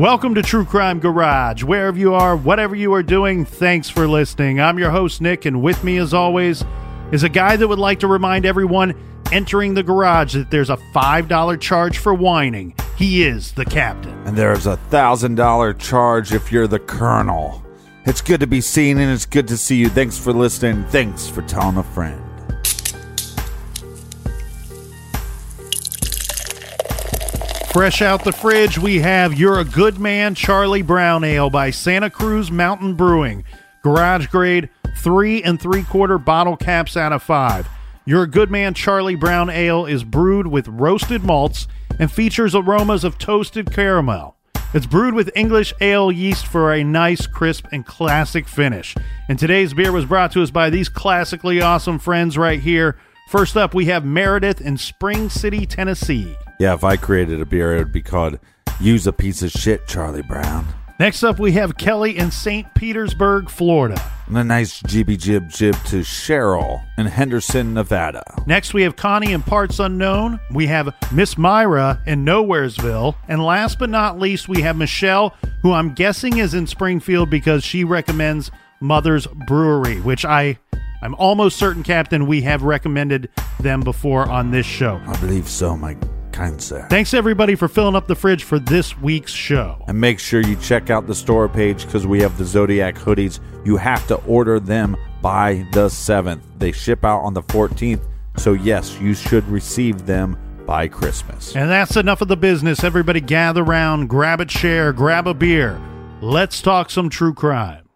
Welcome to True Crime Garage. Wherever you are, whatever you are doing, thanks for listening. I'm your host, Nick, and with me, as always, is a guy that would like to remind everyone entering the garage that there's a $5 charge for whining. He is the captain. And there's a thousand dollar charge if you're the colonel. It's good to be seen and it's good to see you. Thanks for listening. Thanks for telling a friend. Fresh out the fridge, we have You're a Good Man Charlie Brown Ale by Santa Cruz Mountain Brewing. Garage grade, three and three quarter bottle caps out of five. You're a Good Man Charlie Brown Ale is brewed with roasted malts and features aromas of toasted caramel. It's brewed with English ale yeast for a nice, crisp, and classic finish. And today's beer was brought to us by these classically awesome friends right here. First up, we have Meredith in Spring City, Tennessee. Yeah, if I created a beer, it would be called Use a Piece of Shit, Charlie Brown. Next up, we have Kelly in St. Petersburg, Florida. And a nice jibby jib jib to Cheryl in Henderson, Nevada. Next, we have Connie in Parts Unknown. We have Miss Myra in Nowheresville. And last but not least, we have Michelle, who I'm guessing is in Springfield because she recommends Mother's Brewery, which I. I'm almost certain, Captain, we have recommended them before on this show. I believe so, my sir. Thanks, everybody, for filling up the fridge for this week's show. And make sure you check out the store page because we have the Zodiac hoodies. You have to order them by the 7th. They ship out on the 14th. So, yes, you should receive them by Christmas. And that's enough of the business. Everybody gather around, grab a chair, grab a beer. Let's talk some true crime.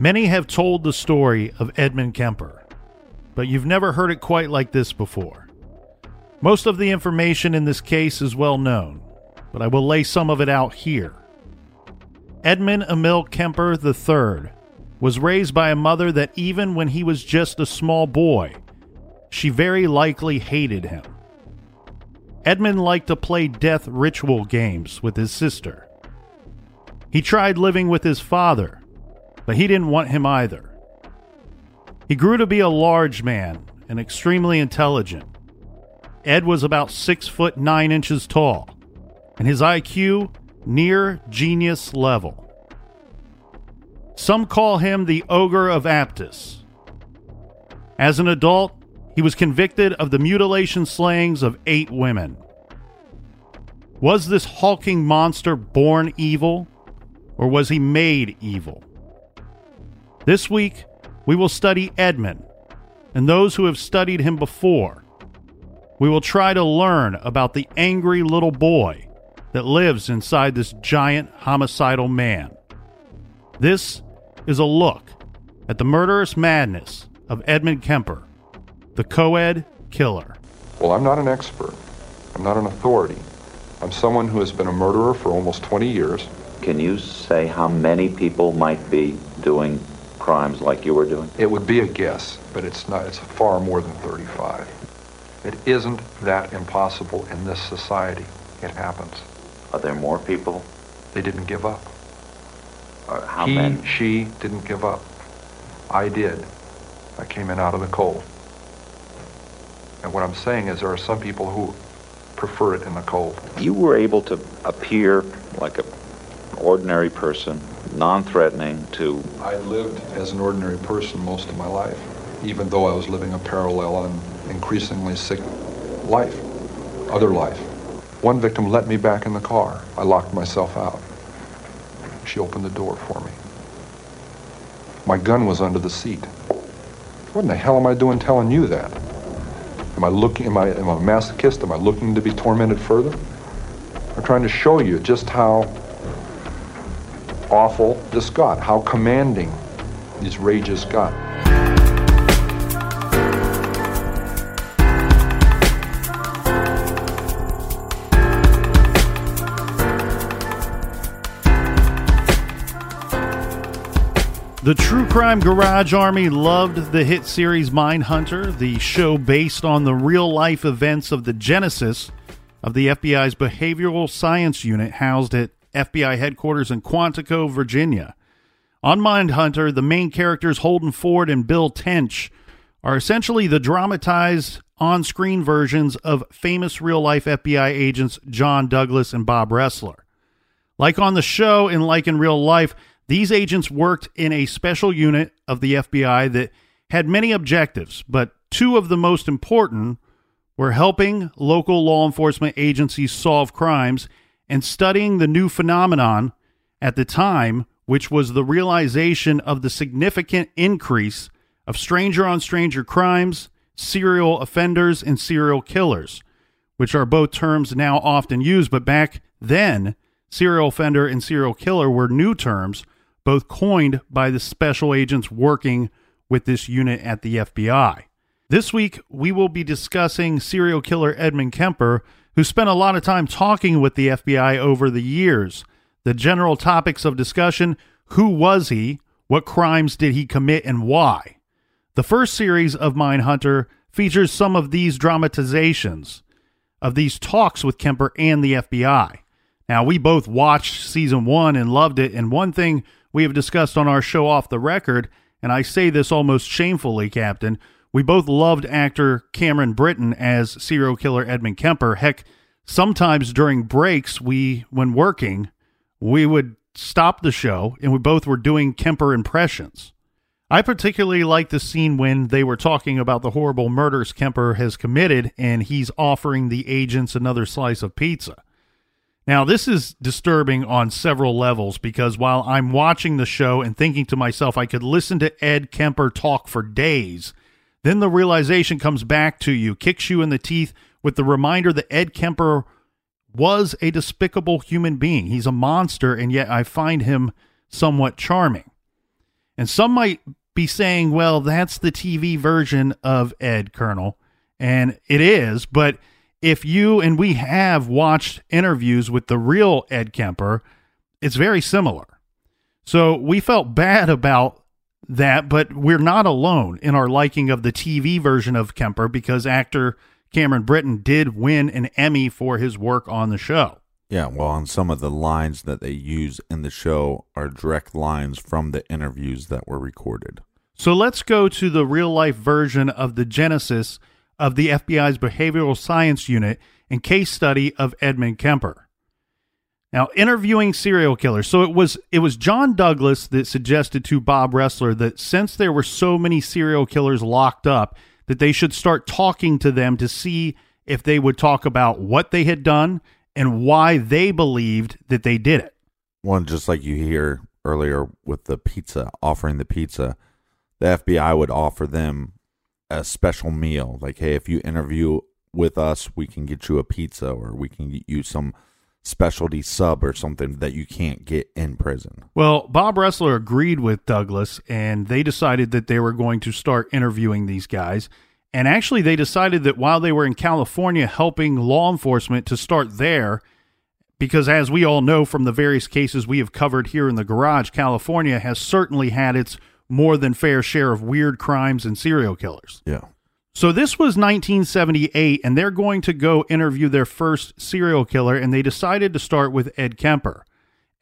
Many have told the story of Edmund Kemper, but you've never heard it quite like this before. Most of the information in this case is well known, but I will lay some of it out here. Edmund Emil Kemper III was raised by a mother that even when he was just a small boy, she very likely hated him. Edmund liked to play death ritual games with his sister. He tried living with his father, but he didn't want him either. He grew to be a large man and extremely intelligent. Ed was about six foot nine inches tall, and his IQ near genius level. Some call him the Ogre of Aptos. As an adult, he was convicted of the mutilation slayings of eight women. Was this hulking monster born evil, or was he made evil? This week, we will study Edmund and those who have studied him before. We will try to learn about the angry little boy that lives inside this giant homicidal man. This is a look at the murderous madness of Edmund Kemper, the co ed killer. Well, I'm not an expert. I'm not an authority. I'm someone who has been a murderer for almost 20 years. Can you say how many people might be doing crimes like you were doing? It would be a guess, but it's not. It's far more than 35. It isn't that impossible in this society. It happens. Are there more people? They didn't give up. Or how he, many? she didn't give up. I did. I came in out of the cold. And what I'm saying is there are some people who prefer it in the cold. You were able to appear like an ordinary person, non-threatening to I lived as an ordinary person most of my life, even though I was living a parallel and increasingly sick life, other life. One victim let me back in the car. I locked myself out. She opened the door for me. My gun was under the seat. What in the hell am I doing telling you that? Am I looking, am I, am I a masochist? Am I looking to be tormented further? I'm trying to show you just how awful this got, how commanding these rages got. The True Crime Garage Army loved the hit series Mindhunter, the show based on the real life events of the genesis of the FBI's Behavioral Science Unit housed at FBI headquarters in Quantico, Virginia. On Mindhunter, the main characters Holden Ford and Bill Tench are essentially the dramatized on screen versions of famous real life FBI agents John Douglas and Bob Ressler. Like on the show and like in real life, these agents worked in a special unit of the FBI that had many objectives, but two of the most important were helping local law enforcement agencies solve crimes and studying the new phenomenon at the time, which was the realization of the significant increase of stranger on stranger crimes, serial offenders, and serial killers, which are both terms now often used, but back then, serial offender and serial killer were new terms both coined by the special agents working with this unit at the FBI. This week, we will be discussing serial killer Edmund Kemper, who spent a lot of time talking with the FBI over the years. The general topics of discussion who was he, what crimes did he commit, and why. The first series of Mindhunter features some of these dramatizations of these talks with Kemper and the FBI. Now, we both watched season one and loved it, and one thing we have discussed on our show off the record, and I say this almost shamefully, Captain. We both loved actor Cameron Britton as serial killer Edmund Kemper. Heck, sometimes during breaks, we, when working, we would stop the show and we both were doing Kemper impressions. I particularly like the scene when they were talking about the horrible murders Kemper has committed and he's offering the agents another slice of pizza. Now, this is disturbing on several levels because while I'm watching the show and thinking to myself, I could listen to Ed Kemper talk for days, then the realization comes back to you, kicks you in the teeth with the reminder that Ed Kemper was a despicable human being. He's a monster, and yet I find him somewhat charming. And some might be saying, well, that's the TV version of Ed, Colonel. And it is, but if you and we have watched interviews with the real Ed Kemper, it's very similar. So we felt bad about that, but we're not alone in our liking of the TV version of Kemper because actor Cameron Britton did win an Emmy for his work on the show. Yeah, well, and some of the lines that they use in the show are direct lines from the interviews that were recorded. So let's go to the real life version of the genesis of the FBI's Behavioral Science Unit and case study of Edmund Kemper. Now, interviewing serial killers. So it was it was John Douglas that suggested to Bob Ressler that since there were so many serial killers locked up, that they should start talking to them to see if they would talk about what they had done and why they believed that they did it. One, just like you hear earlier with the pizza, offering the pizza, the FBI would offer them a special meal. Like, hey, if you interview with us, we can get you a pizza or we can get you some specialty sub or something that you can't get in prison. Well, Bob Ressler agreed with Douglas, and they decided that they were going to start interviewing these guys. And actually, they decided that while they were in California helping law enforcement to start there, because as we all know from the various cases we have covered here in the garage, California has certainly had its more than fair share of weird crimes and serial killers. Yeah. So this was 1978, and they're going to go interview their first serial killer, and they decided to start with Ed Kemper.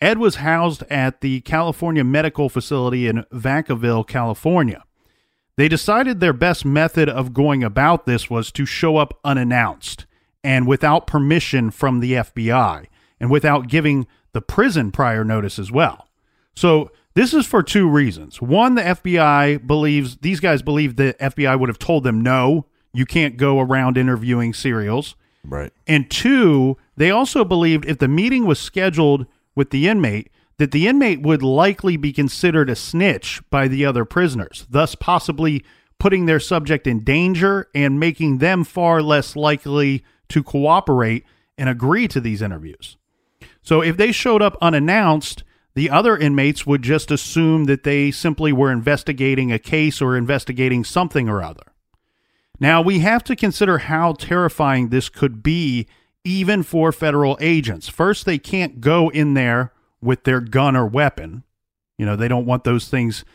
Ed was housed at the California Medical Facility in Vacaville, California. They decided their best method of going about this was to show up unannounced and without permission from the FBI and without giving the prison prior notice as well. So this is for two reasons. One, the FBI believes these guys believe the FBI would have told them no, you can't go around interviewing serials. Right. And two, they also believed if the meeting was scheduled with the inmate, that the inmate would likely be considered a snitch by the other prisoners, thus possibly putting their subject in danger and making them far less likely to cooperate and agree to these interviews. So if they showed up unannounced, the other inmates would just assume that they simply were investigating a case or investigating something or other. Now, we have to consider how terrifying this could be even for federal agents. First, they can't go in there with their gun or weapon. You know, they don't want those things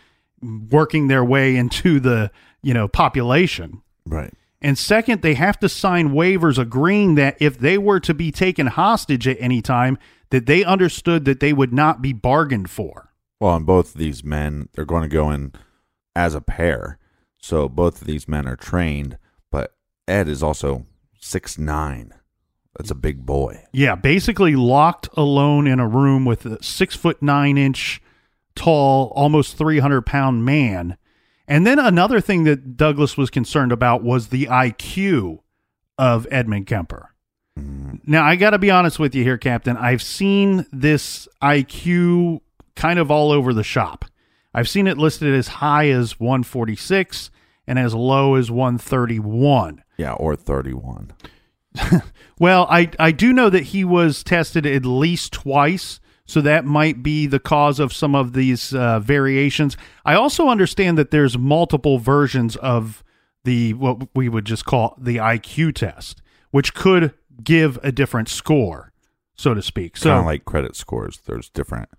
working their way into the, you know, population. Right. And second, they have to sign waivers agreeing that if they were to be taken hostage at any time, that they understood that they would not be bargained for. Well, and both of these men, they're going to go in as a pair. So both of these men are trained, but Ed is also six nine. That's a big boy. Yeah, basically locked alone in a room with a six foot nine inch tall, almost 300 pound man. And then another thing that Douglas was concerned about was the IQ of Edmund Kemper. Now, I got to be honest with you here, Captain. I've seen this IQ kind of all over the shop. I've seen it listed as high as 146 and as low as 131. Yeah, or 31. Well, I, I do know that he was tested at least twice, so that might be the cause of some of these uh, variations. I also understand that there's multiple versions of the what we would just call the IQ test, which could give a different score, so to speak. So kind of like credit scores. There's different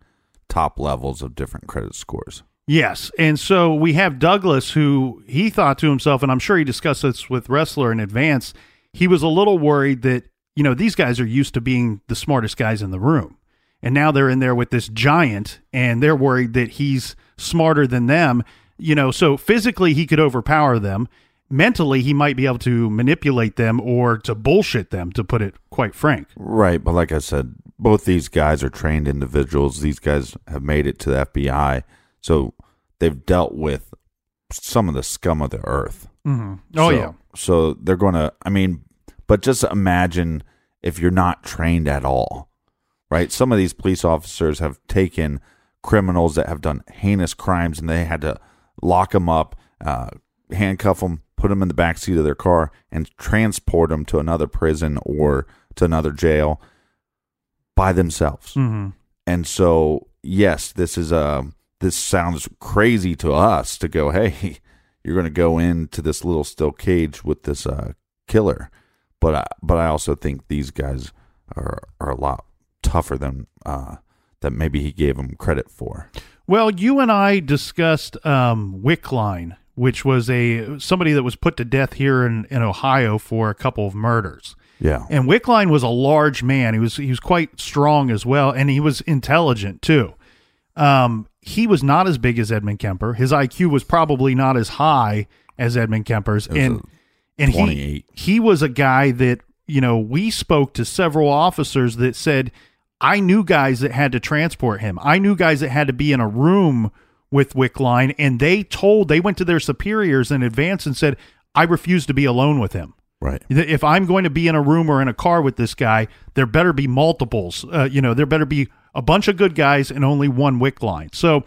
top levels of different credit scores. Yes. And so we have Douglas, who he thought to himself, and I'm sure he discussed this with Ressler in advance. He was a little worried that, you know, these guys are used to being the smartest guys in the room. And now they're in there with this giant, and they're worried that he's smarter than them. You know, so physically he could overpower them. Mentally, he might be able to manipulate them or to bullshit them, to put it quite frank. Right, but like I said, both these guys are trained individuals. These guys have made it to the FBI, so they've dealt with some of the scum of the earth. Mm-hmm. Oh, So- yeah. So they're going to, I mean, but just imagine if you're not trained at all, right? Some of these police officers have taken criminals that have done heinous crimes and they had to lock them up, uh, handcuff them, put them in the back seat of their car, and transport them to another prison or to another jail by themselves. Mm-hmm. And so, yes, this is a this sounds crazy to us to go, hey, you're going to go into this little steel cage with this uh, killer, but I, but I also think these guys are are a lot tougher than uh, that maybe he gave them credit for. Well, you and I discussed um, Wickline, which was a somebody that was put to death here in, in Ohio for a couple of murders. Yeah, And Wickline was a large man. He was he was quite strong as well, and he was intelligent too. Um, he was not as big as Edmund Kemper. His IQ was probably not as high as Edmund Kemper's, and and he he was a guy that you know we spoke to several officers that said I knew guys that had to transport him. I knew guys that had to be in a room with Wickline, and they told they went to their superiors in advance and said I refuse to be alone with him. right. If I'm going to be in a room or in a car with this guy, there better be multiples. Uh, you know, there better be a bunch of good guys and only one Wickline. So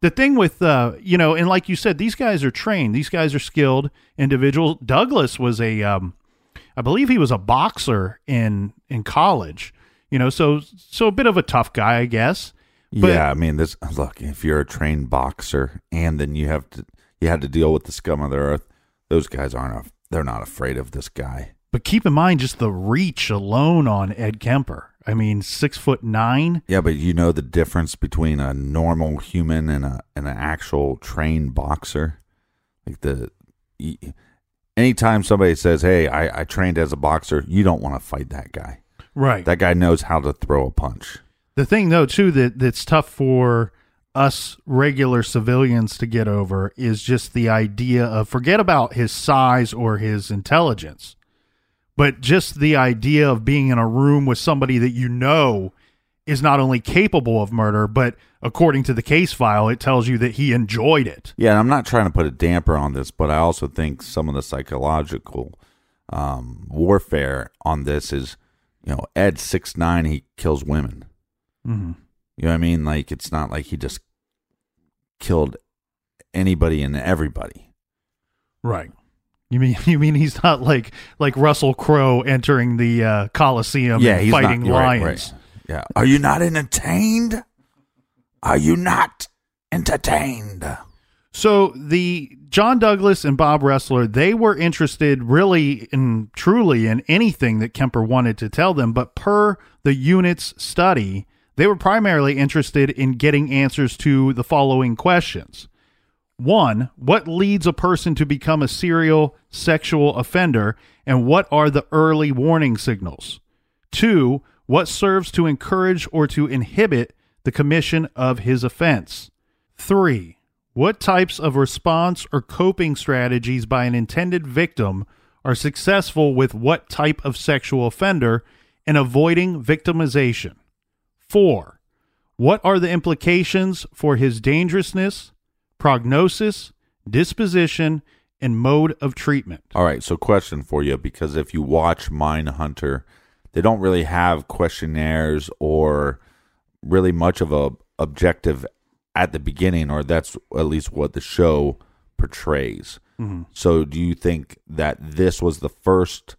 the thing with uh, you know, and like you said, these guys are trained. These guys are skilled individuals. Douglas was a, um, I believe he was a boxer in in college. You know, so so a bit of a tough guy, I guess. But- yeah, I mean, this look. If you're a trained boxer, and then you have to you had to deal with the scum of the earth, those guys aren't. A, they're not afraid of this guy. But keep in mind just the reach alone on Ed Kemper. I mean, six foot nine. Yeah, but you know the difference between a normal human and a and an actual trained boxer. Like the, anytime somebody says, "Hey, I, I trained as a boxer," you don't want to fight that guy. Right. That guy knows how to throw a punch. The thing though too that that's tough for us regular civilians to get over is just the idea of forget about his size or his intelligence. But just the idea of being in a room with somebody that you know is not only capable of murder, but according to the case file, it tells you that he enjoyed it. Yeah, and I'm not trying to put a damper on this, but I also think some of the psychological um, warfare on this is, you know, Ed six nine, he kills women. Mm-hmm. You know what I mean? Like it's not like he just killed anybody and everybody. Right. You mean you mean he's not like like Russell Crowe entering the uh, Coliseum yeah, and he's fighting not, you're right, lions? right. Yeah. Are you not entertained? Are you not entertained? So the John Douglas and Bob Ressler, they were interested really and truly in anything that Kemper wanted to tell them, but per the unit's study, they were primarily interested in getting answers to the following questions. One, what leads a person to become a serial sexual offender, and what are the early warning signals? Two, what serves to encourage or to inhibit the commission of his offense? Three, what types of response or coping strategies by an intended victim are successful with what type of sexual offender in avoiding victimization? Four, what are the implications for his dangerousness, prognosis, disposition, and mode of treatment? All right, so question for you because if you watch Mindhunter, they don't really have questionnaires or really much of a objective at the beginning, or that's at least what the show portrays. So, do you think that this was the first,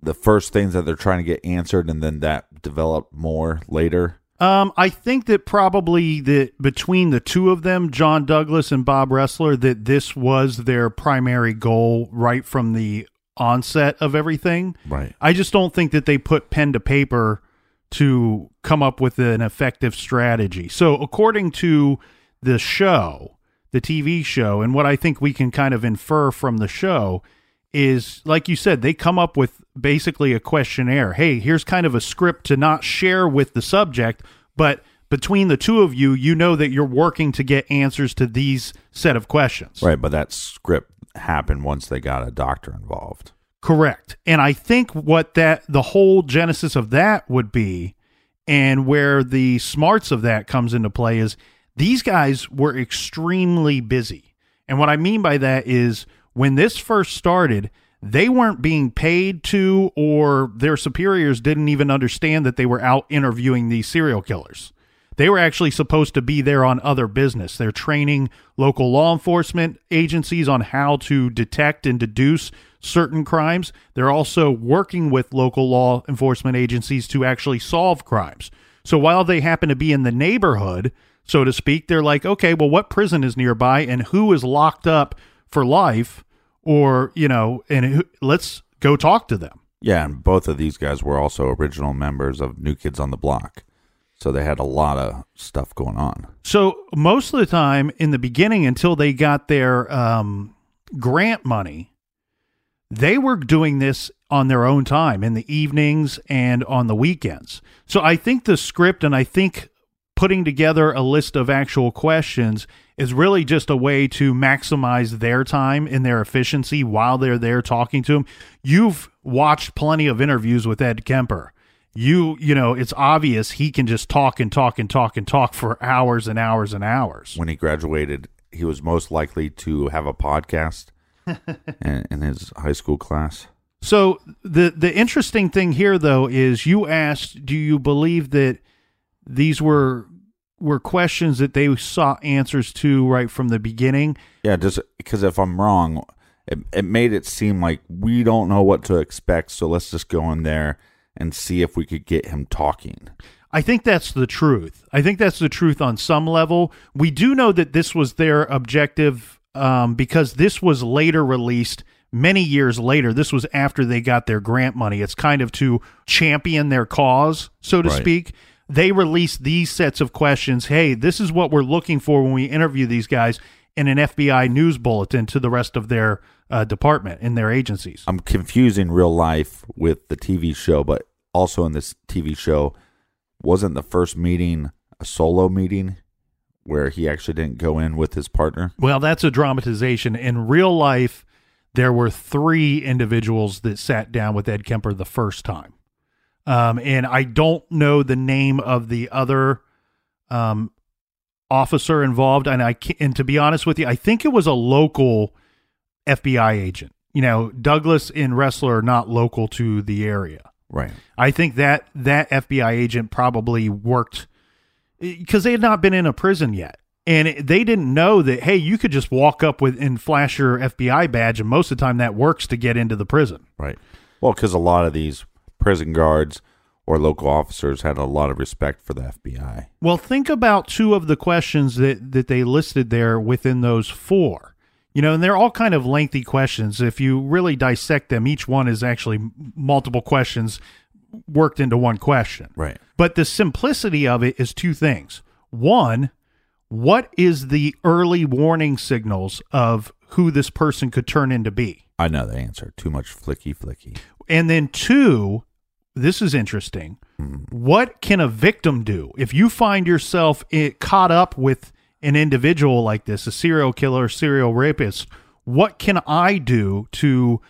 the first things that they're trying to get answered, and then that developed more later? Um, I think that probably that between the two of them, John Douglas and Bob Ressler, that this was their primary goal right from the onset of everything. Right. I just don't think that they put pen to paper to come up with an effective strategy. So, according to the show, the TV show, and what I think we can kind of infer from the show is, like you said, they come up with basically a questionnaire. Hey, here's kind of a script to not share with the subject, but between the two of you, you know that you're working to get answers to these set of questions. Right, but that script happened once they got a doctor involved. Correct. And I think what that the whole genesis of that would be and where the smarts of that comes into play is these guys were extremely busy. And what I mean by that is when this first started, they weren't being paid to or their superiors didn't even understand that they were out interviewing these serial killers. They were actually supposed to be there on other business. They're training local law enforcement agencies on how to detect and deduce certain crimes. They're also working with local law enforcement agencies to actually solve crimes. So while they happen to be in the neighborhood, so to speak, they're like, okay, well, what prison is nearby and who is locked up for life? Or, you know, and who, let's go talk to them. Yeah, and both of these guys were also original members of New Kids on the Block. So they had a lot of stuff going on. So most of the time in the beginning, until they got their um, grant money, they were doing this on their own time in the evenings and on the weekends. So I think the script and I think putting together a list of actual questions is really just a way to maximize their time and their efficiency while they're there talking to him. You've watched plenty of interviews with Ed Kemper. You, you know, it's obvious he can just talk and talk and talk and talk for hours and hours and hours. When he graduated, he was most likely to have a podcast in, in his high school class. So the the interesting thing here though is you asked do you believe that these were were questions that they sought answers to right from the beginning. Yeah, just because if I'm wrong, it, it made it seem like we don't know what to expect, so let's just go in there and see if we could get him talking. I think that's the truth. I think that's the truth on some level. We do know that this was their objective um, because this was later released many years later. This was after they got their grant money. It's kind of to champion their cause, so to Right. speak. They released these sets of questions. Hey, this is what we're looking for when we interview these guys in an FBI news bulletin to the rest of their uh, department in their agencies. I'm confusing real life with the TV show, but also in this TV show, wasn't the first meeting a solo meeting where he actually didn't go in with his partner? Well, that's a dramatization. In real life, there were three individuals that sat down with Ed Kemper the first time. Um, and I don't know the name of the other um, officer involved. And I can and to be honest with you, I think it was a local FBI agent. You know, Douglas and Ressler are not local to the area. Right. I think that that FBI agent probably worked because they had not been in a prison yet. And it- they didn't know that, hey, you could just walk up with and flash your FBI badge, and most of the time that works to get into the prison. Right. Well, because a lot of these prison guards or local officers had a lot of respect for the FBI. Well, think about two of the questions that, that they listed there within those four. You know, and they're all kind of lengthy questions. If you really dissect them, each one is actually multiple questions worked into one question. Right. But the simplicity of it is two things. One, what is the early warning signals of who this person could turn into be? I know the answer. Too much flicky flicky. And then two, this is interesting. Mm-hmm. What can a victim do if you find yourself i caught up with an individual like this, a serial killer, serial rapist? What can I do to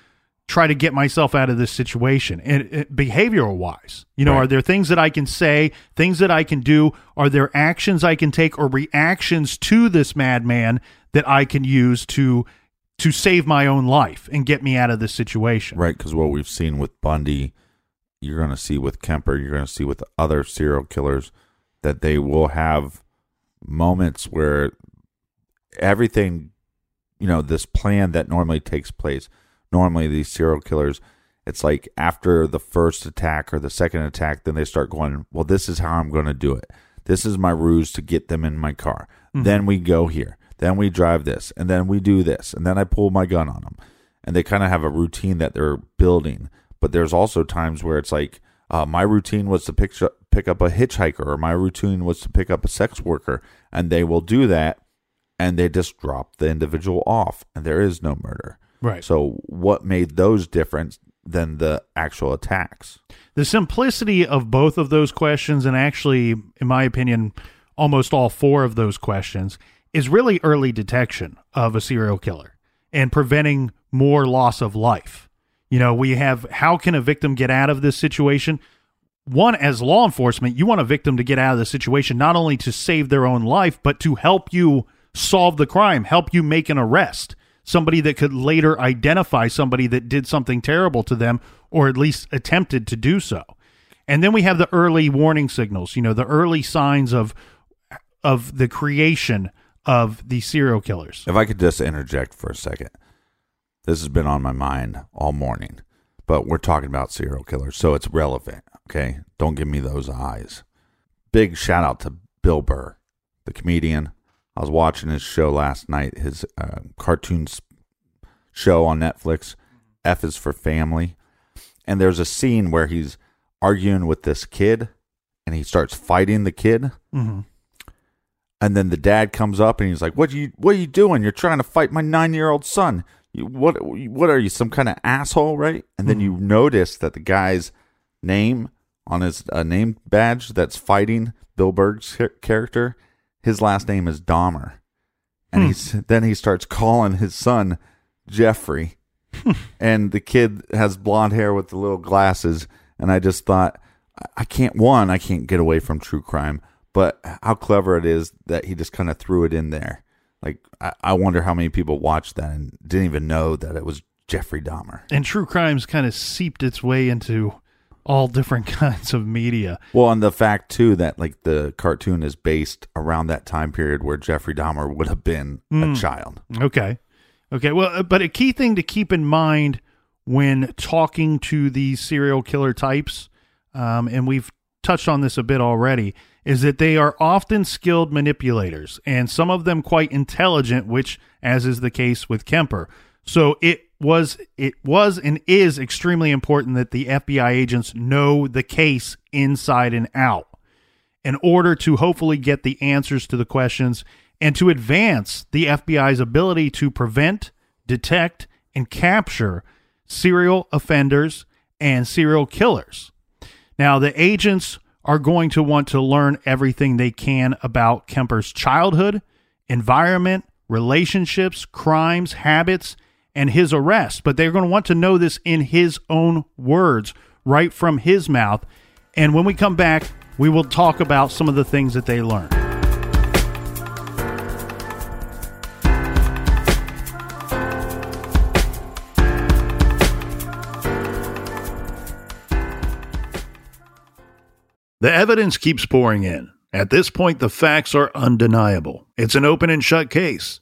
try to get myself out of this situation and uh, behavioral wise you know Right. are there things that i can say things that i can do are there actions i can take or reactions to this madman that i can use to to save my own life and get me out of this situation Right. Because what we've seen with Bundy, you're going to see with Kemper, you're going to see with other serial killers that they will have moments where everything, you know, this plan that normally takes place, normally these serial killers, it's like after the first attack or the second attack, then they start going, well, this is how I'm going to do it. This is my ruse to get them in my car. Then we go here. Then we drive this. And then we do this. And then I pull my gun on them. And they kind of have a routine that they're building. But there's also times where it's like, uh, my routine was to pick, pick up a hitchhiker, or my routine was to pick up a sex worker. And they will do that. And they just drop the individual off. And there is no murder. Right. So, what made those different than the actual attacks? the simplicity of both of those questions and actually in my opinion almost all four of those questions is really early detection of a serial killer and preventing more loss of life. You know we have how can a victim get out of this situation? One as law enforcement you want a victim to get out of the situation not only to save their own life but to help you solve the crime help you make an arrest somebody that could later identify somebody that did something terrible to them or at least attempted to do so and then we have the early warning signals you know the early signs of of the creation of the serial killers If I could just interject for a second, this has been on my mind all morning, but we're talking about serial killers, so it's relevant. Okay, don't give me those eyes. Big shout out to Bill Burr, the comedian. I was watching his show last night, his uh, cartoons show on Netflix. F is for family, and there's a scene where he's arguing with this kid, and he starts fighting the kid. mm-hmm. And then the dad comes up and he's like, "What are you? What are you doing? You're trying to fight my nine year old son. You, what? What are you? Some kind of asshole, right?" And then you notice that the guy's name on his uh, name badge that's fighting Bill Burr's character, his last name is Dahmer, and hmm. he's then he starts calling his son Jeffrey, hmm. and the kid has blonde hair with the little glasses, and I just thought, I- I can't one, I can't get away from true crime, but how clever it is that he just kind of threw it in there. Like I, I wonder how many people watched that and didn't even know that it was Jeffrey Dahmer. and true crimes kind of seeped its way into all different kinds of media. Well, and the fact too that like the cartoon is based around that time period where Jeffrey Dahmer would have been a child. Okay. Okay. Well, uh, but a key thing to keep in mind when talking to these serial killer types, um, and we've touched on this a bit already, is that they are often skilled manipulators and some of them quite intelligent, which, as is the case with Kemper. So it was it was and is extremely important that the FBI agents know the case inside and out in order to hopefully get the answers to the questions and to advance the FBI's ability to prevent, detect, and capture serial offenders and serial killers. Now, the agents are going to want to learn everything they can about Kemper's childhood, environment, relationships, crimes, habits, and his arrest. But they're going to want to know this in his own words, right from his mouth. And when we come back, we will talk about some of the things that they learned. The evidence keeps pouring in. At this point, the facts are undeniable. It's an open and shut case.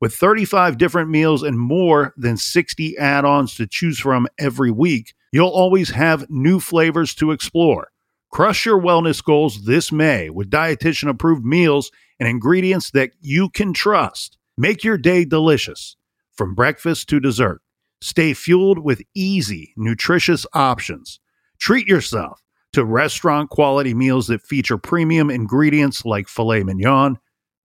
With 35 different meals and more than 60 add ons to choose from every week, you'll always have new flavors to explore. Crush your wellness goals this May with dietitian approved meals and ingredients that you can trust. Make your day delicious from breakfast to dessert. Stay fueled with easy, nutritious options. Treat yourself to restaurant quality meals that feature premium ingredients like filet mignon,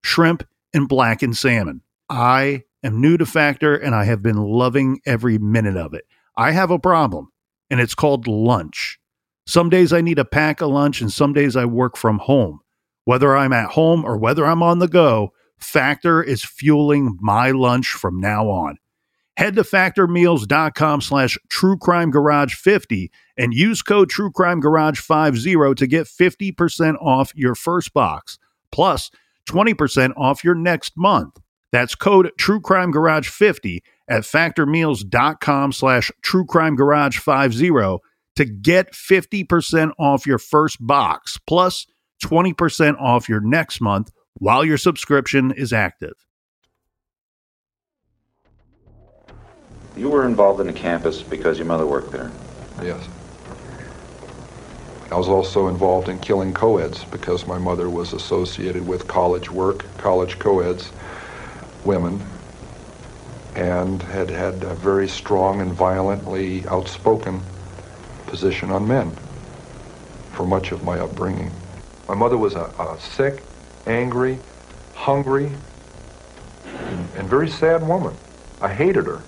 shrimp, and blackened salmon. I am new to Factor and I have been loving every minute of it. I have a problem, and it's called lunch. Some days I need a pack of lunch, and some days I work from home. Whether I'm at home or whether I'm on the go, Factor is fueling my lunch from now on. Head to factormeals.com slash truecrimegarage50 and use code truecrimegarage50 to get 50% off your first box, plus 20% off your next month. That's code truecrimegarage50 at factormeals.com slash truecrimegarage50 to get 50% off your first box, plus 20% off your next month while your subscription is active. You were involved in the campus because your mother worked there. Yes. I was also involved in killing co-eds because my mother was associated with college work, college co-eds, women, and had had a very strong and violently outspoken position on men for much of my upbringing. My mother was a, a sick, angry, hungry, and, and very sad woman. I hated her,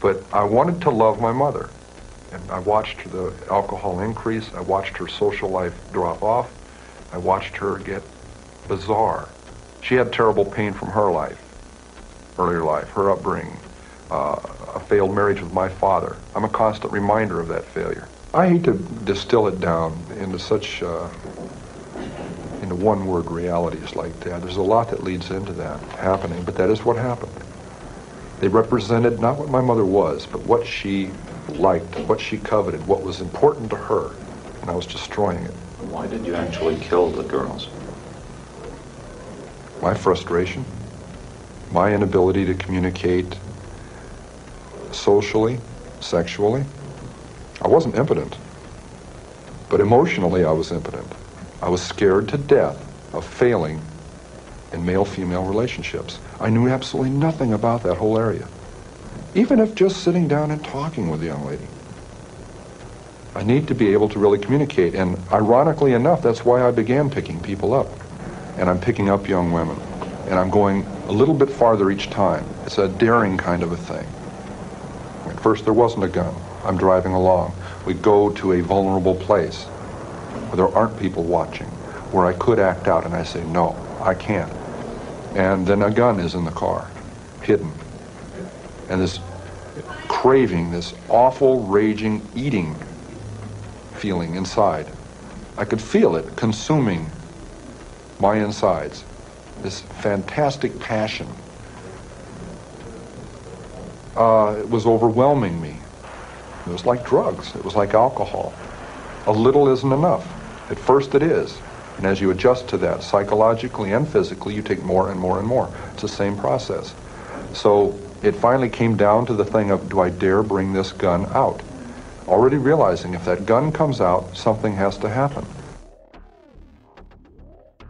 but I wanted to love my mother. And I watched the alcohol increase. I watched her social life drop off. I watched her get bizarre. She had terrible pain from her life, earlier life, her upbringing, uh, a failed marriage with my father. I'm a constant reminder of that failure. I hate to distill it down into such uh, into one word realities like that. There's a lot that leads into that happening, but that is what happened. They represented not what my mother was, but what she liked, what she coveted, what was important to her, and I was destroying it. Why did you actually kill the girls? My frustration, my inability to communicate socially, sexually. I wasn't impotent, but emotionally I was impotent. I was scared to death of failing in male-female relationships. I knew absolutely nothing about that whole area. Even if just sitting down and talking with a young lady. I need to be able to really communicate. And ironically enough, that's why I began picking people up. And I'm picking up young women. And I'm going a little bit farther each time. It's a daring kind of a thing. At first, there wasn't a gun. I'm driving along. We go to a vulnerable place where there aren't people watching, where I could act out, and I say, no, I can't. And then a gun is in the car, hidden. And this craving, this awful, raging, eating feeling inside. I could feel it consuming my insides. This fantastic passion. Uh, it was overwhelming me. It was like drugs. It was like alcohol. A little isn't enough. At first it is. And as you adjust to that psychologically and physically, you take more and more and more. It's the same process. So it finally came down to the thing of do I dare bring this gun out? Already realizing if that gun comes out, something has to happen.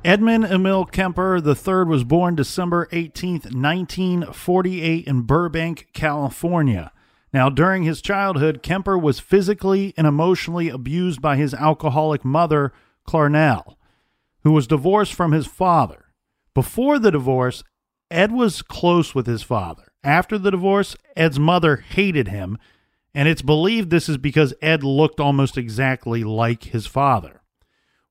Edmund Emil Kemper III was born December 18, 1948, in Burbank, California. Now, during his childhood, Kemper was physically and emotionally abused by his alcoholic mother, Clarnell, who was divorced from his father. Before the divorce, Ed was close with his father. After the divorce, Ed's mother hated him and it's believed this is because Ed looked almost exactly like his father.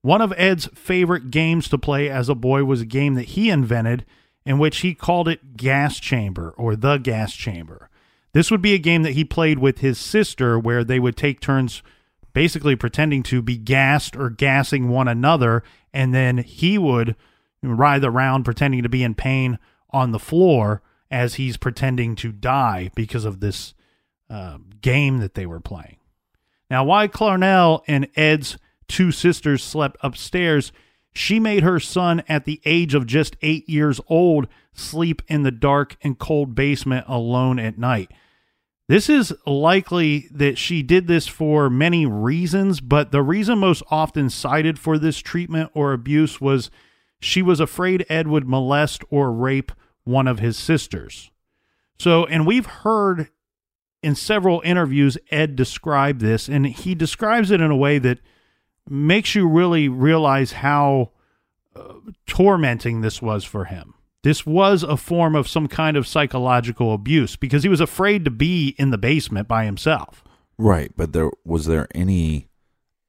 One of Ed's favorite games to play as a boy was a game that he invented in which he called it Gas Chamber or The Gas Chamber. This would be a game that he played with his sister where they would take turns basically pretending to be gassed or gassing one another, and then he would writhe around pretending to be in pain on the floor as he's pretending to die because of this uh, game that they were playing. Now, why Clarnell and Ed's two sisters slept upstairs, she made her son at the age of just eight years old sleep in the dark and cold basement alone at night. This is likely that she did this for many reasons, but the reason most often cited for this treatment or abuse was she was afraid Ed would molest or rape one of his sisters. So, and we've heard in several interviews Ed describe this, and he describes it in a way that makes you really realize how uh, tormenting this was for him. This was a form of some kind of psychological abuse because he was afraid to be in the basement by himself. Right, but there was there any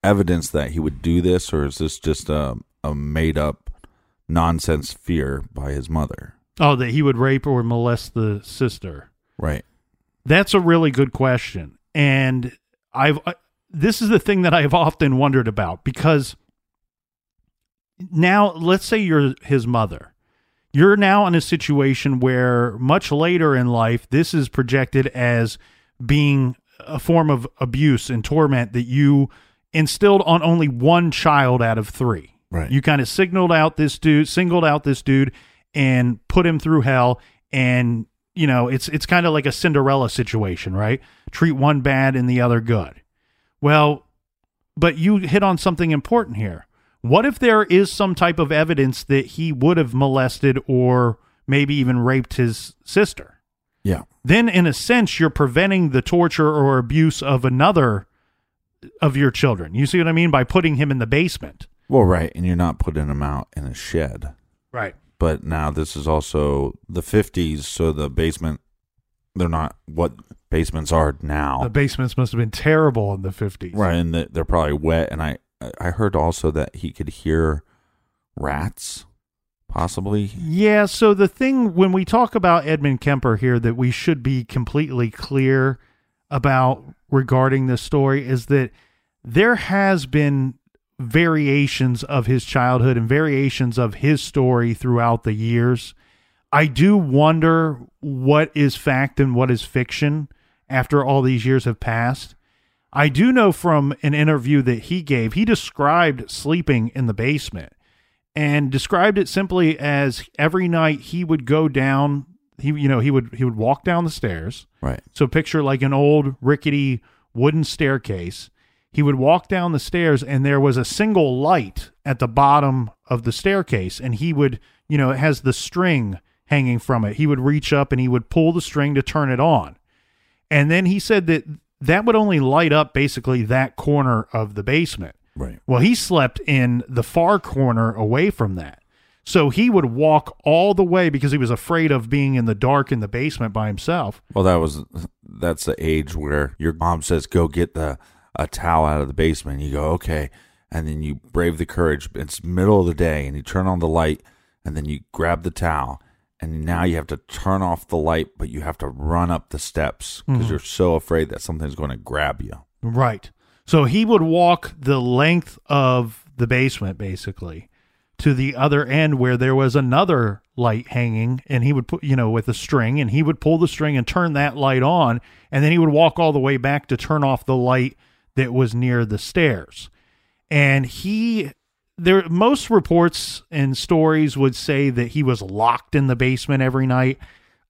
evidence that he would do this, or is this just a, a made up nonsense fear by his mother? Oh, that he would rape or molest the sister. Right. That's a really good question, and I've this is the thing that I've often wondered about because now let's say you're his mother you're now in a situation where much later in life, this is projected as being a form of abuse and torment that you instilled on only one child out of three. Right. You kind of signaled out this dude, singled out this dude, and put him through hell. And you know, it's it's kind of like a Cinderella situation, right? Treat one bad and the other good. Well, but you hit on something important here. What if there is some type of evidence that he would have molested or maybe even raped his sister? Yeah. Then, in a sense, you're preventing the torture or abuse of another of your children. You see what I mean? By putting him in the basement. Well, right. And you're not putting him out in a shed. Right. But now this is also the 50s, so the basement, they're not what basements are now. The basements must have been terrible in the 50s. Right. And they're probably wet. And I, I heard also that he could hear rats, possibly. Yeah. So the thing when we talk about Edmund Kemper here that we should be completely clear about regarding this story is that there has been variations of his childhood and variations of his story throughout the years. I do wonder what is fact and what is fiction after all these years have passed. I do know from an interview that he gave, he described sleeping in the basement and described it simply as every night he would go down he you know he would he would walk down the stairs. Right. So picture like an old rickety wooden staircase. He would walk down the stairs and there was a single light at the bottom of the staircase and he would, you know, it has the string hanging from it. He would reach up and he would pull the string to turn it on. And then he said that that would only light up basically that corner of the basement. Right. Well, he slept in the far corner away from that. So he would walk all the way because he was afraid of being in the dark in the basement by himself. Well, that was that's the age where your mom says, "Go get the a towel out of the basement." You go, "Okay," and then you brave the courage. It's middle of the day, and you turn on the light, and then you grab the towel, and now you have to turn off the light, but you have to run up the steps because mm-hmm. you're so afraid that something's going to grab you. Right. So he would walk the length of the basement basically to the other end where there was another light hanging and he would put you know with a string and he would pull the string and turn that light on and then he would walk all the way back to turn off the light that was near the stairs. And he there most reports and stories would say that he was locked in the basement every night.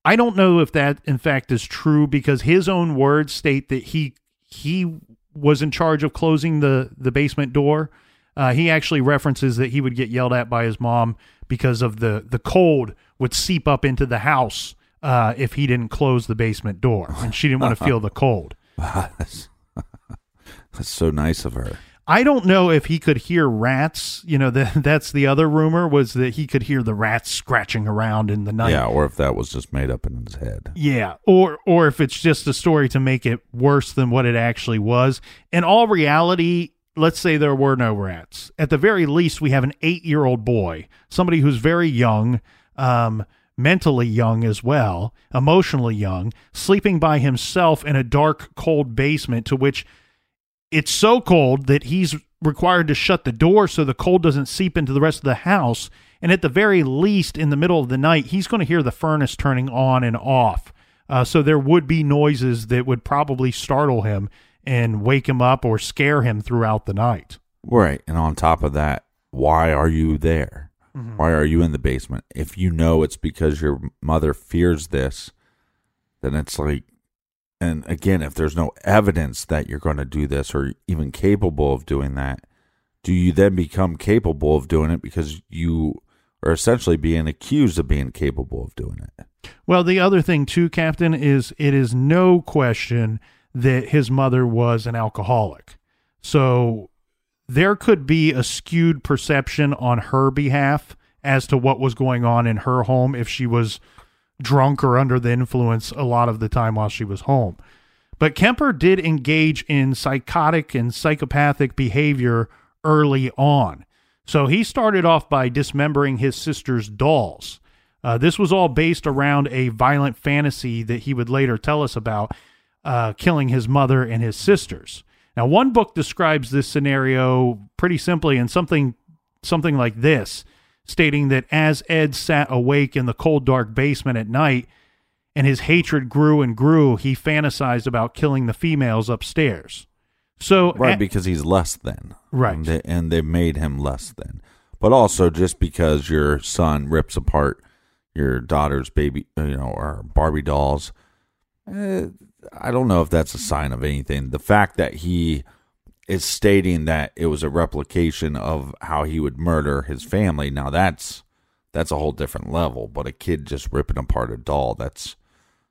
I don't know if that in fact is true because his own words state that he he was in charge of closing the the basement door. Uh, he actually references that he would get yelled at by his mom because of the the cold would seep up into the house uh, if he didn't close the basement door, and she didn't want to feel the cold. that's, that's so nice of her. I don't know if he could hear rats. You know, that that's the other rumor was that he could hear the rats scratching around in the night. Yeah, or if that was just made up in his head. Yeah, or or if it's just a story to make it worse than what it actually was. In all reality, let's say there were no rats. At the very least, we have an eight-year-old boy, somebody who's very young, um, mentally young as well, emotionally young, sleeping by himself in a dark, cold basement to which it's so cold that he's required to shut the door so the cold doesn't seep into the rest of the house. And at the very least, in the middle of the night, he's going to hear the furnace turning on and off. Uh, so there would be noises that would probably startle him and wake him up or scare him throughout the night. Right. And on top of that, why are you there? Mm-hmm. Why are you in the basement? If you know it's because your mother fears this, then it's like, and again, if there's no evidence that you're going to do this or even capable of doing that, do you then become capable of doing it because you are essentially being accused of being capable of doing it? Well, the other thing too, Captain, is it is no question that his mother was an alcoholic. So there could be a skewed perception on her behalf as to what was going on in her home if she was drunk or under the influence a lot of the time while she was home. But Kemper did engage in psychotic and psychopathic behavior early on. So he started off by dismembering his sister's dolls. Uh, this was all based around a violent fantasy that he would later tell us about, uh, killing his mother and his sisters. Now, one book describes this scenario pretty simply in something something like this, stating that as Ed sat awake in the cold, dark basement at night, and his hatred grew and grew, he fantasized about killing the females upstairs. So, Right, a- because he's less than. Right. And they, and they made him less than. But also, just because your son rips apart your daughter's baby, uh, you know, or Barbie dolls, eh, I don't know if that's a sign of anything. The fact that he is stating that it was a replication of how he would murder his family, now that's that's a whole different level. But a kid just ripping apart a doll, that's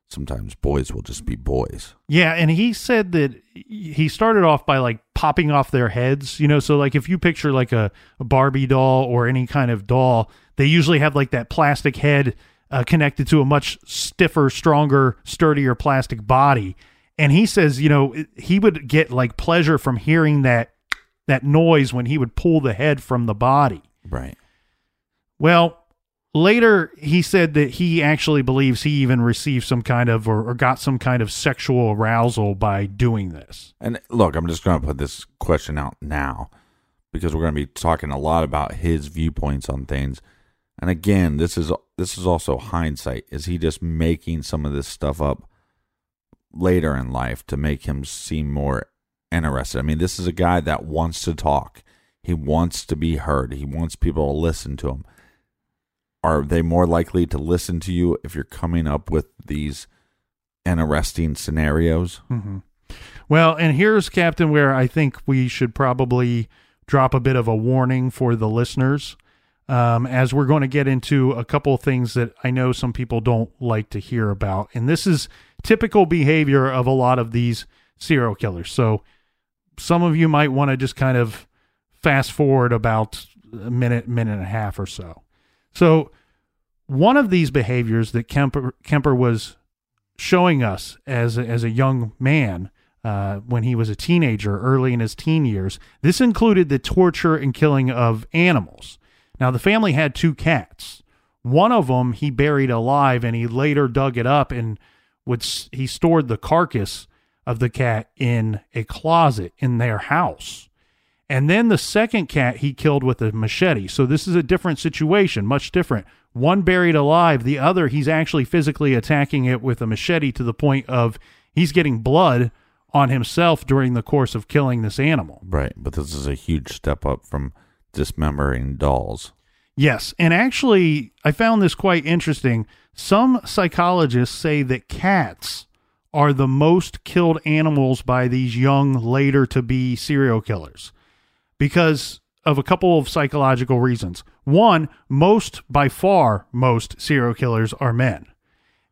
sometimes boys will just be boys. Yeah, and he said that he started off by like popping off their heads, you know. So like if you picture like a, a Barbie doll or any kind of doll, they usually have like that plastic head uh, connected to a much stiffer, stronger, sturdier plastic body. And he says, you know, he would get like pleasure from hearing that that noise when he would pull the head from the body. Right. Well, later he said that he actually believes he even received some kind of or, or got some kind of sexual arousal by doing this. And look, I'm just going to put this question out now because we're going to be talking a lot about his viewpoints on things. And again, this is this is also hindsight. Is he just making some of this stuff up later in life to make him seem more interested? I mean, this is a guy that wants to talk. He wants to be heard. He wants people to listen to him. Are they more likely to listen to you if you're coming up with these interesting scenarios? Mm-hmm. Well, and here's Captain where I think we should probably drop a bit of a warning for the listeners, um, as we're going to get into a couple of things that I know some people don't like to hear about, and this is typical behavior of a lot of these serial killers. So some of you might want to just kind of fast forward about a minute, minute and a half or so. So one of these behaviors that Kemper Kemper was showing us as a, as a young man uh, when he was a teenager, early in his teen years. This included the torture and killing of animals. Now, the family had two cats. One of them he buried alive, and he later dug it up and would he stored the carcass of the cat in a closet in their house. And then the second cat he killed with a machete. So this is a different situation, much different. One buried alive, the other he's actually physically attacking it with a machete to the point of he's getting blood on himself during the course of killing this animal. Right, but this is a huge step up from dismembering dolls. Yes, and actually I found this quite interesting. Some psychologists say that cats are the most killed animals by these young later to be serial killers because of a couple of psychological reasons. One, most by far most serial killers are men.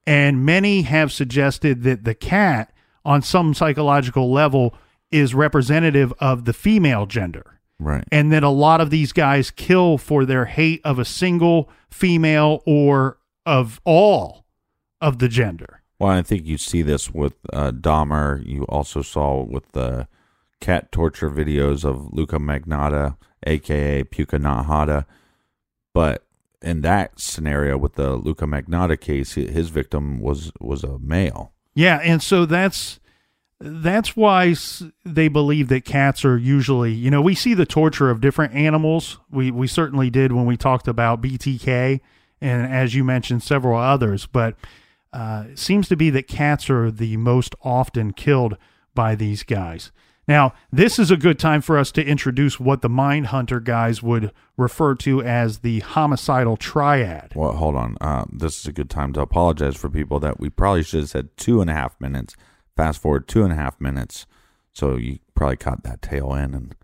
And many have suggested that the cat on some psychological level is representative of the female gender. Right. And that a lot of these guys kill for their hate of a single female or of all of the gender. Well, I think you see this with uh, Dahmer. You also saw with the cat torture videos of Luka Magnotta, aka Puka Nahata. But in that scenario with the Luka Magnotta case, his victim was was a male. Yeah, and so that's that's why they believe that cats are usually, you know, we see the torture of different animals. We we certainly did when we talked about BTK and as you mentioned several others, but uh, it seems to be that cats are the most often killed by these guys. Now, this is a good time for us to introduce what the Mindhunter guys would refer to as the homicidal triad. Well, hold on. Uh, this is a good time to apologize for people that we probably should have said two and a half minutes. Fast forward two and a half minutes, so you probably caught that tail end, and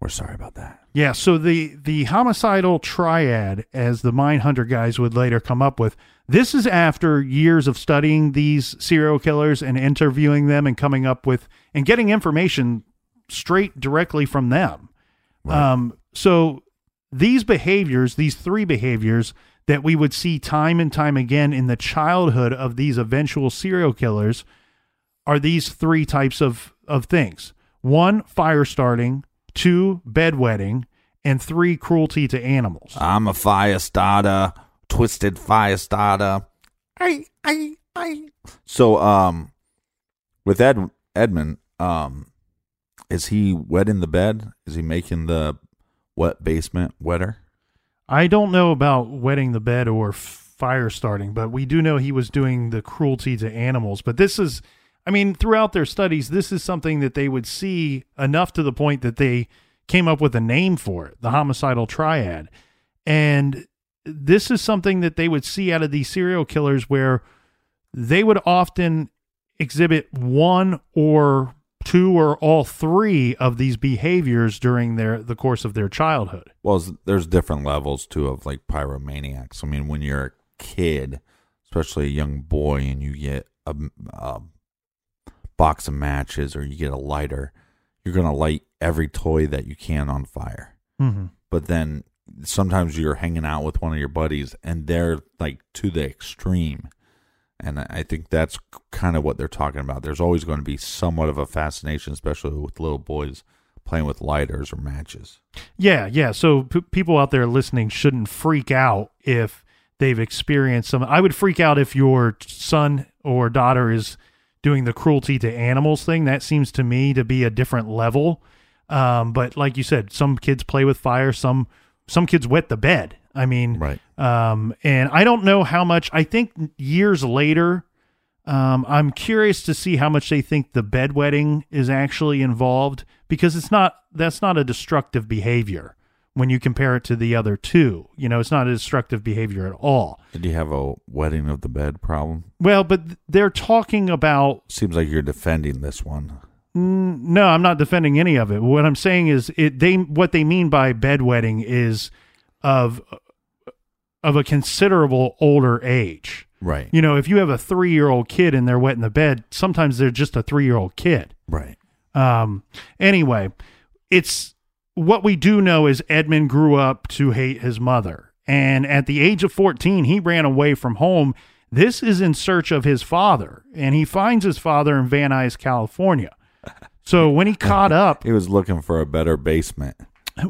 we're sorry about that. Yeah, so the the homicidal triad, as the Mindhunter guys would later come up with, this is after years of studying these serial killers and interviewing them and coming up with and getting information straight directly from them. Um, so these behaviors, these three behaviors that we would see time and time again in the childhood of these eventual serial killers are these three types of, of things. One, fire starting, two, bedwetting, and three, cruelty to animals. I'm a fire starter, twisted fire starter. I, I, I. So, um, with Ed Edmund, um, is he wetting the bed? Is he making the wet basement wetter? I don't know about wetting the bed or fire starting, but we do know he was doing the cruelty to animals. But this is, I mean, throughout their studies, this is something that they would see enough to the point that they came up with a name for it, the homicidal triad. And this is something that they would see out of these serial killers where they would often exhibit one or two or all three of these behaviors during their the course of their childhood. Well, there's different levels too of like pyromaniacs. I mean, when you're a kid, especially a young boy, and you get a, a box of matches or you get a lighter, you're gonna light every toy that you can on fire. Mm-hmm. But then sometimes you're hanging out with one of your buddies, and they're like to the extreme. And I- I think that's kind of what they're talking about. There's always going to be somewhat of a fascination, especially with little boys playing with lighters or matches. Yeah, yeah. So p- people out there listening shouldn't freak out if they've experienced some. I would freak out if your son or daughter is doing the cruelty to animals thing. That seems to me to be a different level. Um, but like you said, some kids play with fire. Some some kids wet the bed. I mean, Right. um, and I don't know how much. I think years later, um, I'm curious to see how much they think the bedwetting is actually involved because it's not. That's not a destructive behavior when you compare it to the other two. You know, it's not a destructive behavior at all. Did you have a wedding of the bed problem? Well, but they're talking about Seems like you're defending this one. Mm, No, I'm not defending any of it. What I'm saying is it they what they mean by bedwetting is of of a considerable older age. Right. You know, if you have a 3-year-old kid and they're wetting the bed, sometimes they're just a 3-year-old kid. Right. Um anyway, it's what we do know is Edmund grew up to hate his mother. And at the age of 14, he ran away from home. This is in search of his father, and he finds his father in Van Nuys, California. So when he caught up, He was looking for a better basement.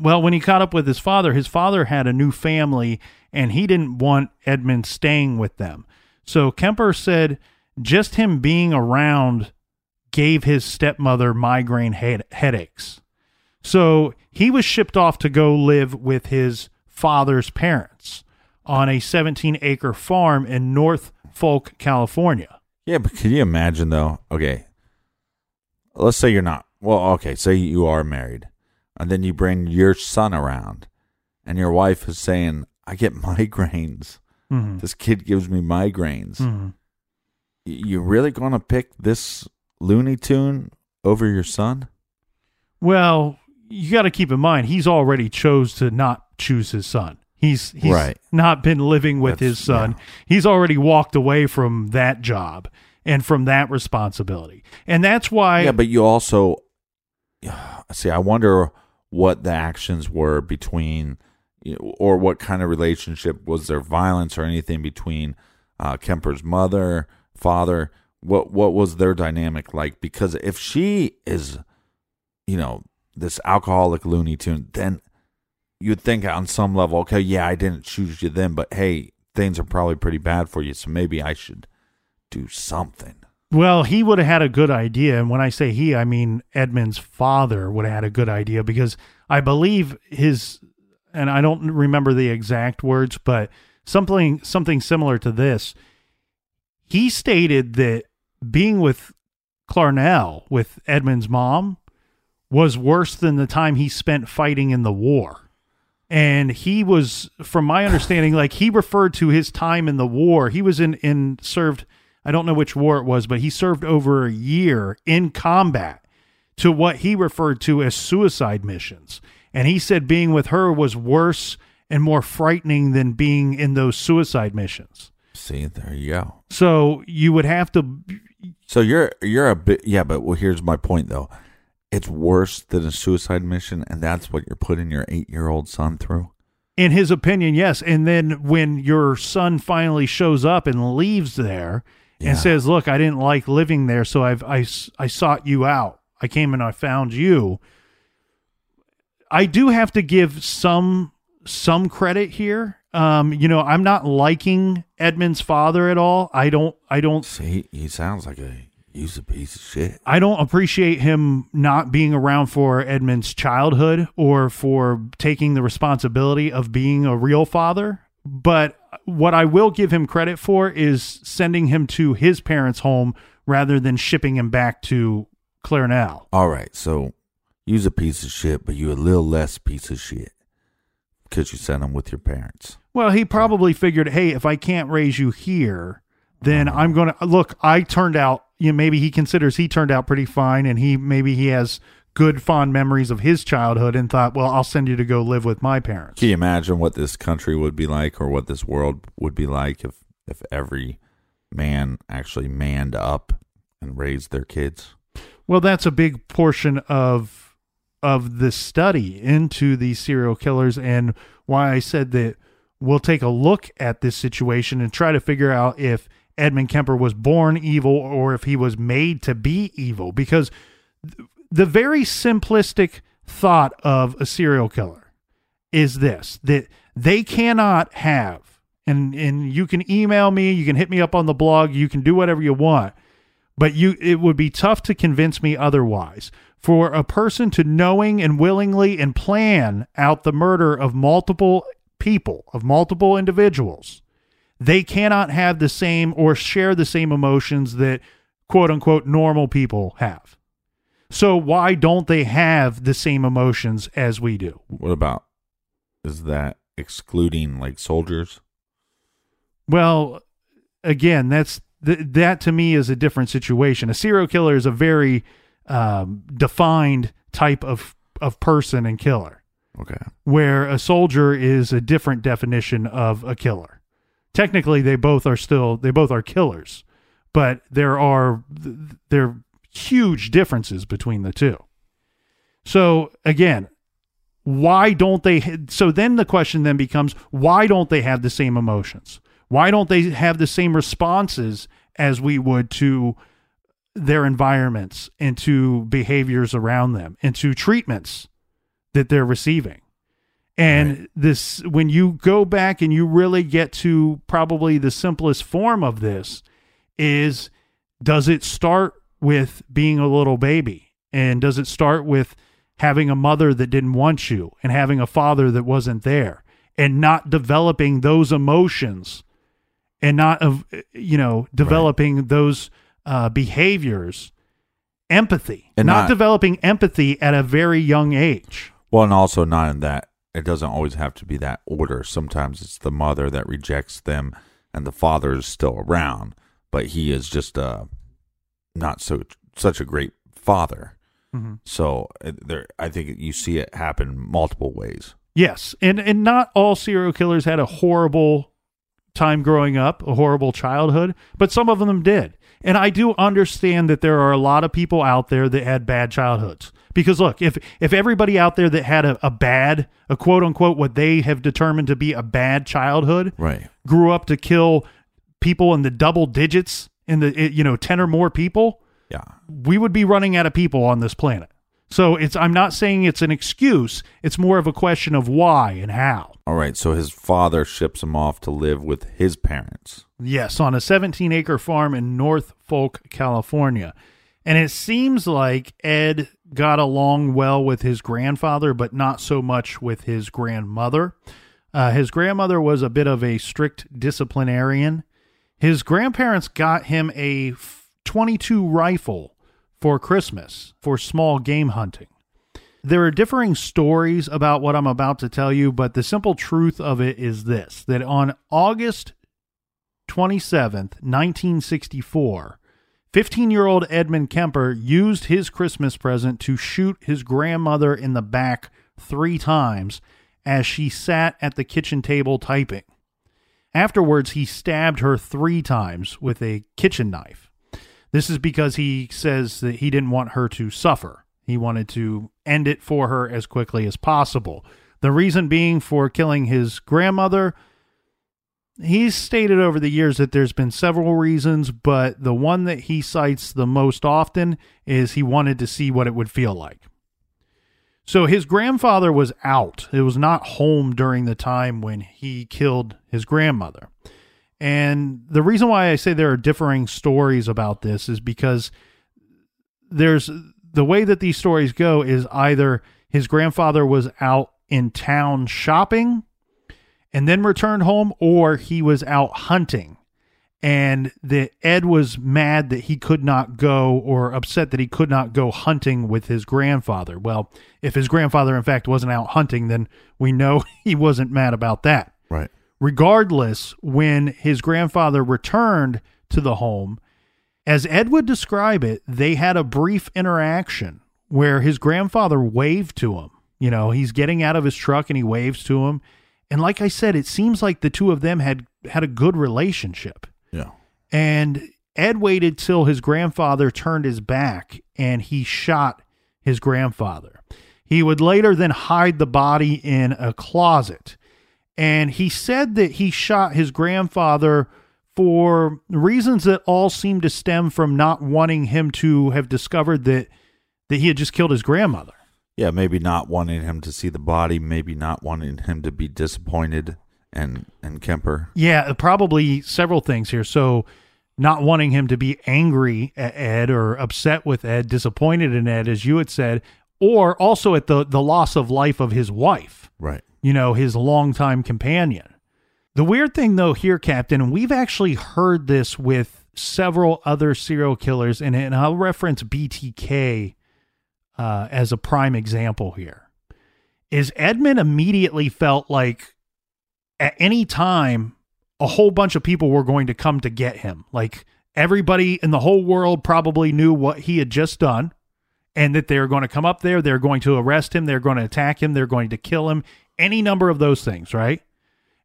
well, when he caught up with his father, his father had a new family and he didn't want Edmund staying with them. So Kemper said just him being around gave his stepmother migraine head- headaches. So he was shipped off to go live with his father's parents on a 17 acre farm in North Fork, California. Yeah, but can you imagine though? Okay, let's say you're not. Well, okay, say you are married, and then you bring your son around, and your wife is saying, "I get migraines. Mhm. This kid gives me migraines." Mhm. You really going to pick this Looney Tune over your son? Well, you got to keep in mind he's already chose to not choose his son. He's he's Right. not been living with That's- his son. yeah. He's already walked away from that job and from that responsibility. And that's why yeah, but you also see, I wonder what the actions were between, or what kind of relationship was there violence or anything between uh, Kemper's mother, father. What what was their dynamic like? Because if she is, you know, this alcoholic Looney Tune, then you'd think on some level, okay, yeah, I didn't choose you then, but hey, things are probably pretty bad for you, so maybe I should do something. Well, he would have had a good idea. And when I say he, I mean Edmund's father would have had a good idea because I believe his, and I don't remember the exact words, but something, something similar to this. He stated that being with Clarnell, with Edmund's mom, was worse than the time he spent fighting in the war. And he was, from my understanding, like he referred to his time in the war. He was in, in served I don't know which war it was, but he served over a year in combat to what he referred to as suicide missions. And he said being with her was worse and more frightening than being in those suicide missions. See, there you go. So you would have to. So you're you're a bit yeah, but well, here's my point though. It's worse than a suicide mission, and that's what you're putting your eight year old son through. In his opinion, yes. And then when your son finally shows up and leaves there, Yeah. and says, "Look, I didn't like living there, so I've I I sought you out. I came and I found you." I do have to give some some credit here. Um, you know, I'm not liking Edmund's father at all. I don't I don't See, he sounds like a he's a piece of shit. I don't appreciate him not being around for Edmund's childhood or for taking the responsibility of being a real father. But what I will give him credit for is sending him to his parents' home rather than shipping him back to Clarnell. All right, so you's a piece of shit, but you a little less piece of shit because you sent him with your parents. Well, he probably figured, hey, if I can't raise you here, then uh-huh. I'm going to look. I turned out, you know, maybe he considers he turned out pretty fine, and he maybe he has good fond memories of his childhood, and thought, well, I'll send you to go live with my parents. Can you imagine what this country would be like, or what this world would be like if if every man actually manned up and raised their kids? Well, that's a big portion of of the study into these serial killers and why I said that we'll take a look at this situation and try to figure out if Edmund Kemper was born evil or if he was made to be evil because th- the very simplistic thought of a serial killer is this that they cannot have and and you can email me you can hit me up on the blog you can do whatever you want but you it would be tough to convince me otherwise. For a person to knowing and willingly and plan out the murder of multiple people of multiple individuals they cannot have the same or share the same emotions that quote unquote normal people have so why don't they have the same emotions as we do What about is that excluding like soldiers? Well, again, that's th- that to me is a different situation. A serial killer is a very um, defined type of of person and killer, Okay. where a soldier is a different definition of a killer. Technically, they both are still they both are killers, but there are there are huge differences between the two. So again, why don't they so then the question then becomes why don't they have the same emotions why don't they have the same responses as we would to their environments and to behaviors around them and to treatments that they're receiving and this when you go back and you really get to probably the simplest form of this is does it start with being a little baby? And does it start with having a mother that didn't want you and having a father that wasn't there? And not developing those emotions and not of you know developing those uh, behaviors. Empathy. And not, not- developing empathy at a very young age. Well, and also not in that it doesn't always have to be that order. Sometimes it's the mother that rejects them, and the father is still around, but he is just uh not so such a great father. So there, I think you see it happen multiple ways. yes and and not all serial killers had a horrible time growing up, a horrible childhood, but some of them did. And I do understand that there are a lot of people out there that had bad childhoods. Because look, if if everybody out there that had a, a bad, a quote unquote, what they have determined to be a bad childhood, Right. grew up to kill people in the double digits, in the you know ten or more people, Yeah. we would be running out of people on this planet. So it's I'm not saying it's an excuse. It's more of a question of why and how. All right. So his father ships him off to live with his parents. Yes, on a 17 acre farm in North Fork, California. And it seems like Ed got along well with his grandfather, but not so much with his grandmother. Uh, his grandmother was a bit of a strict disciplinarian. His grandparents got him a 22 rifle for Christmas for small game hunting. There are differing stories about what I'm about to tell you, but the simple truth of it is this that on August 27th, 1964, 15 year old Edmund Kemper used his Christmas present to shoot his grandmother in the back three times as she sat at the kitchen table typing. Afterwards, he stabbed her three times with a kitchen knife. This is because he says that he didn't want her to suffer. He wanted to end it for her as quickly as possible. The reason being for killing his grandmother He's stated over the years that there's been several reasons, but the one that he cites the most often is he wanted to see what it would feel like. So his grandfather was out. It was not home during the time when he killed his grandmother. And the reason why I say there are differing stories about this is because there's the way that these stories go is either his grandfather was out in town shopping and then returned home, or he was out hunting. And that Ed was mad that he could not go, or upset that he could not go hunting with his grandfather. Well, if his grandfather, in fact, wasn't out hunting, then we know he wasn't mad about that. Right. Regardless, when his grandfather returned to the home, as Ed would describe it, they had a brief interaction where his grandfather waved to him. You know, he's getting out of his truck and he waves to him. And like I said, it seems like the two of them had had a good relationship. Yeah. And Ed waited till his grandfather turned his back and he shot his grandfather. He would later then hide the body in a closet. And he said that he shot his grandfather for reasons that all seemed to stem from not wanting him to have discovered that that he had just killed his grandmother. Yeah, maybe not wanting him to see the body, maybe not wanting him to be disappointed and and Kemper. Yeah, probably several things here. So, not wanting him to be angry at Ed or upset with Ed, disappointed in Ed, as you had said, or also at the the loss of life of his wife. Right. You know, his longtime companion. The weird thing, though, here, Captain, and we've actually heard this with several other serial killers, and, and I'll reference BTK uh, as a prime example here, is Edmund immediately felt like at any time a whole bunch of people were going to come to get him. Like everybody in the whole world probably knew what he had just done and that they were going to come up there, they're going to arrest him, they're going to attack him, they're going to kill him, any number of those things, right?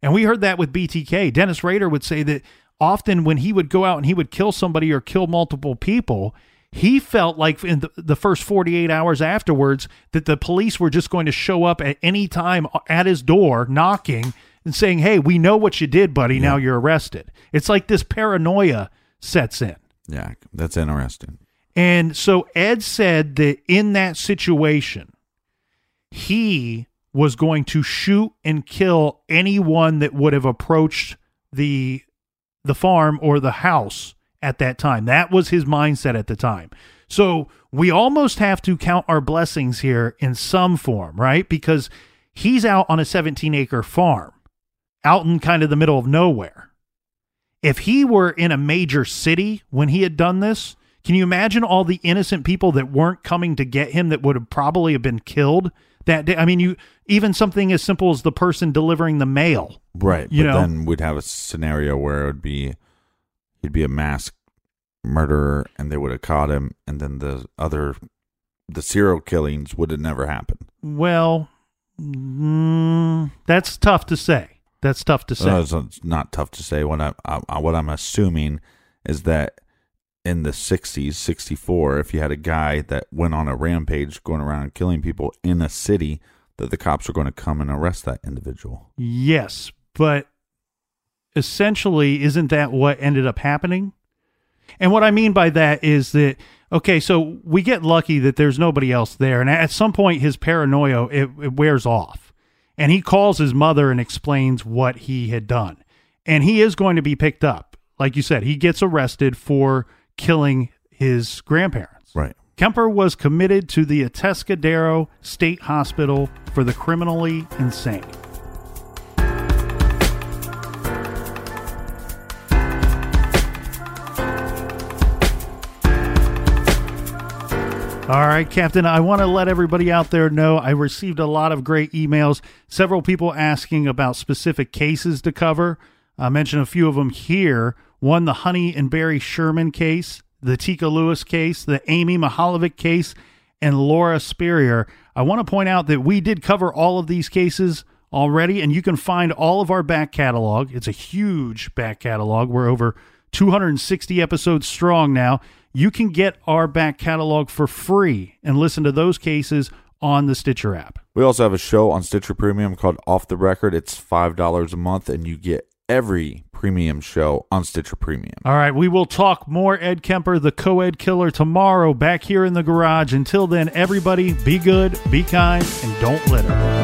And we heard that with BTK. Dennis Rader would say that often when he would go out and he would kill somebody or kill multiple people, he felt like in the, the first 48 hours afterwards that the police were just going to show up at any time at his door knocking and saying, Hey, we know what you did, buddy. Now you're arrested. It's like this paranoia sets in. Yeah, that's interesting. And so Ed said that in that situation, he was going to shoot and kill anyone that would have approached the the farm or the house at that time. That was his mindset at the time. So we almost have to count our blessings here in some form, right? Because he's out on a 17 acre farm, out in kind of the middle of nowhere. If he were in a major city when he had done this, can you imagine all the innocent people that weren't coming to get him that would have probably have been killed that day? I mean, you even something as simple as the person delivering the mail. Right. You but know? then we'd have a scenario where it would be he'd be a mass murderer and they would have caught him and then the other the serial killings would have never happened. Well, mm, that's tough to say. That's tough to say. Uh, it's- not tough to say. What I, I what I'm assuming is that in the 60s, 64, if you had a guy that went on a rampage, going around killing people in a city, that the cops are going to come and arrest that individual. Yes, but essentially, isn't that what ended up happening? And what I mean by that is that okay, so we get lucky that there's nobody else there, and at some point, his paranoia it, it wears off, and he calls his mother and explains what he had done, and he is going to be picked up, like you said, he gets arrested for killing his grandparents. Right. Kemper was committed to the Atascadero State Hospital for the criminally insane. All right, Captain, I want to let everybody out there know I received a lot of great emails, several people asking about specific cases to cover. I mentioned a few of them here. One, the Honey and Barry Sherman case, the Teekah Lewis case, the Amy Mihaljevic case, and Laura Spurrier. I want to point out that we did cover all of these cases already, and you can find all of our back catalog. It's a huge back catalog. We're over 260 episodes strong now. You can get our back catalog for free and listen to those cases on the Stitcher app. We also have a show on Stitcher Premium called Off the Record. It's $5 a month, and you get every premium show on Stitcher Premium. All right, we will talk more Ed Kemper, the co ed killer, tomorrow back here in the garage. Until then, everybody be good, be kind, and don't litter.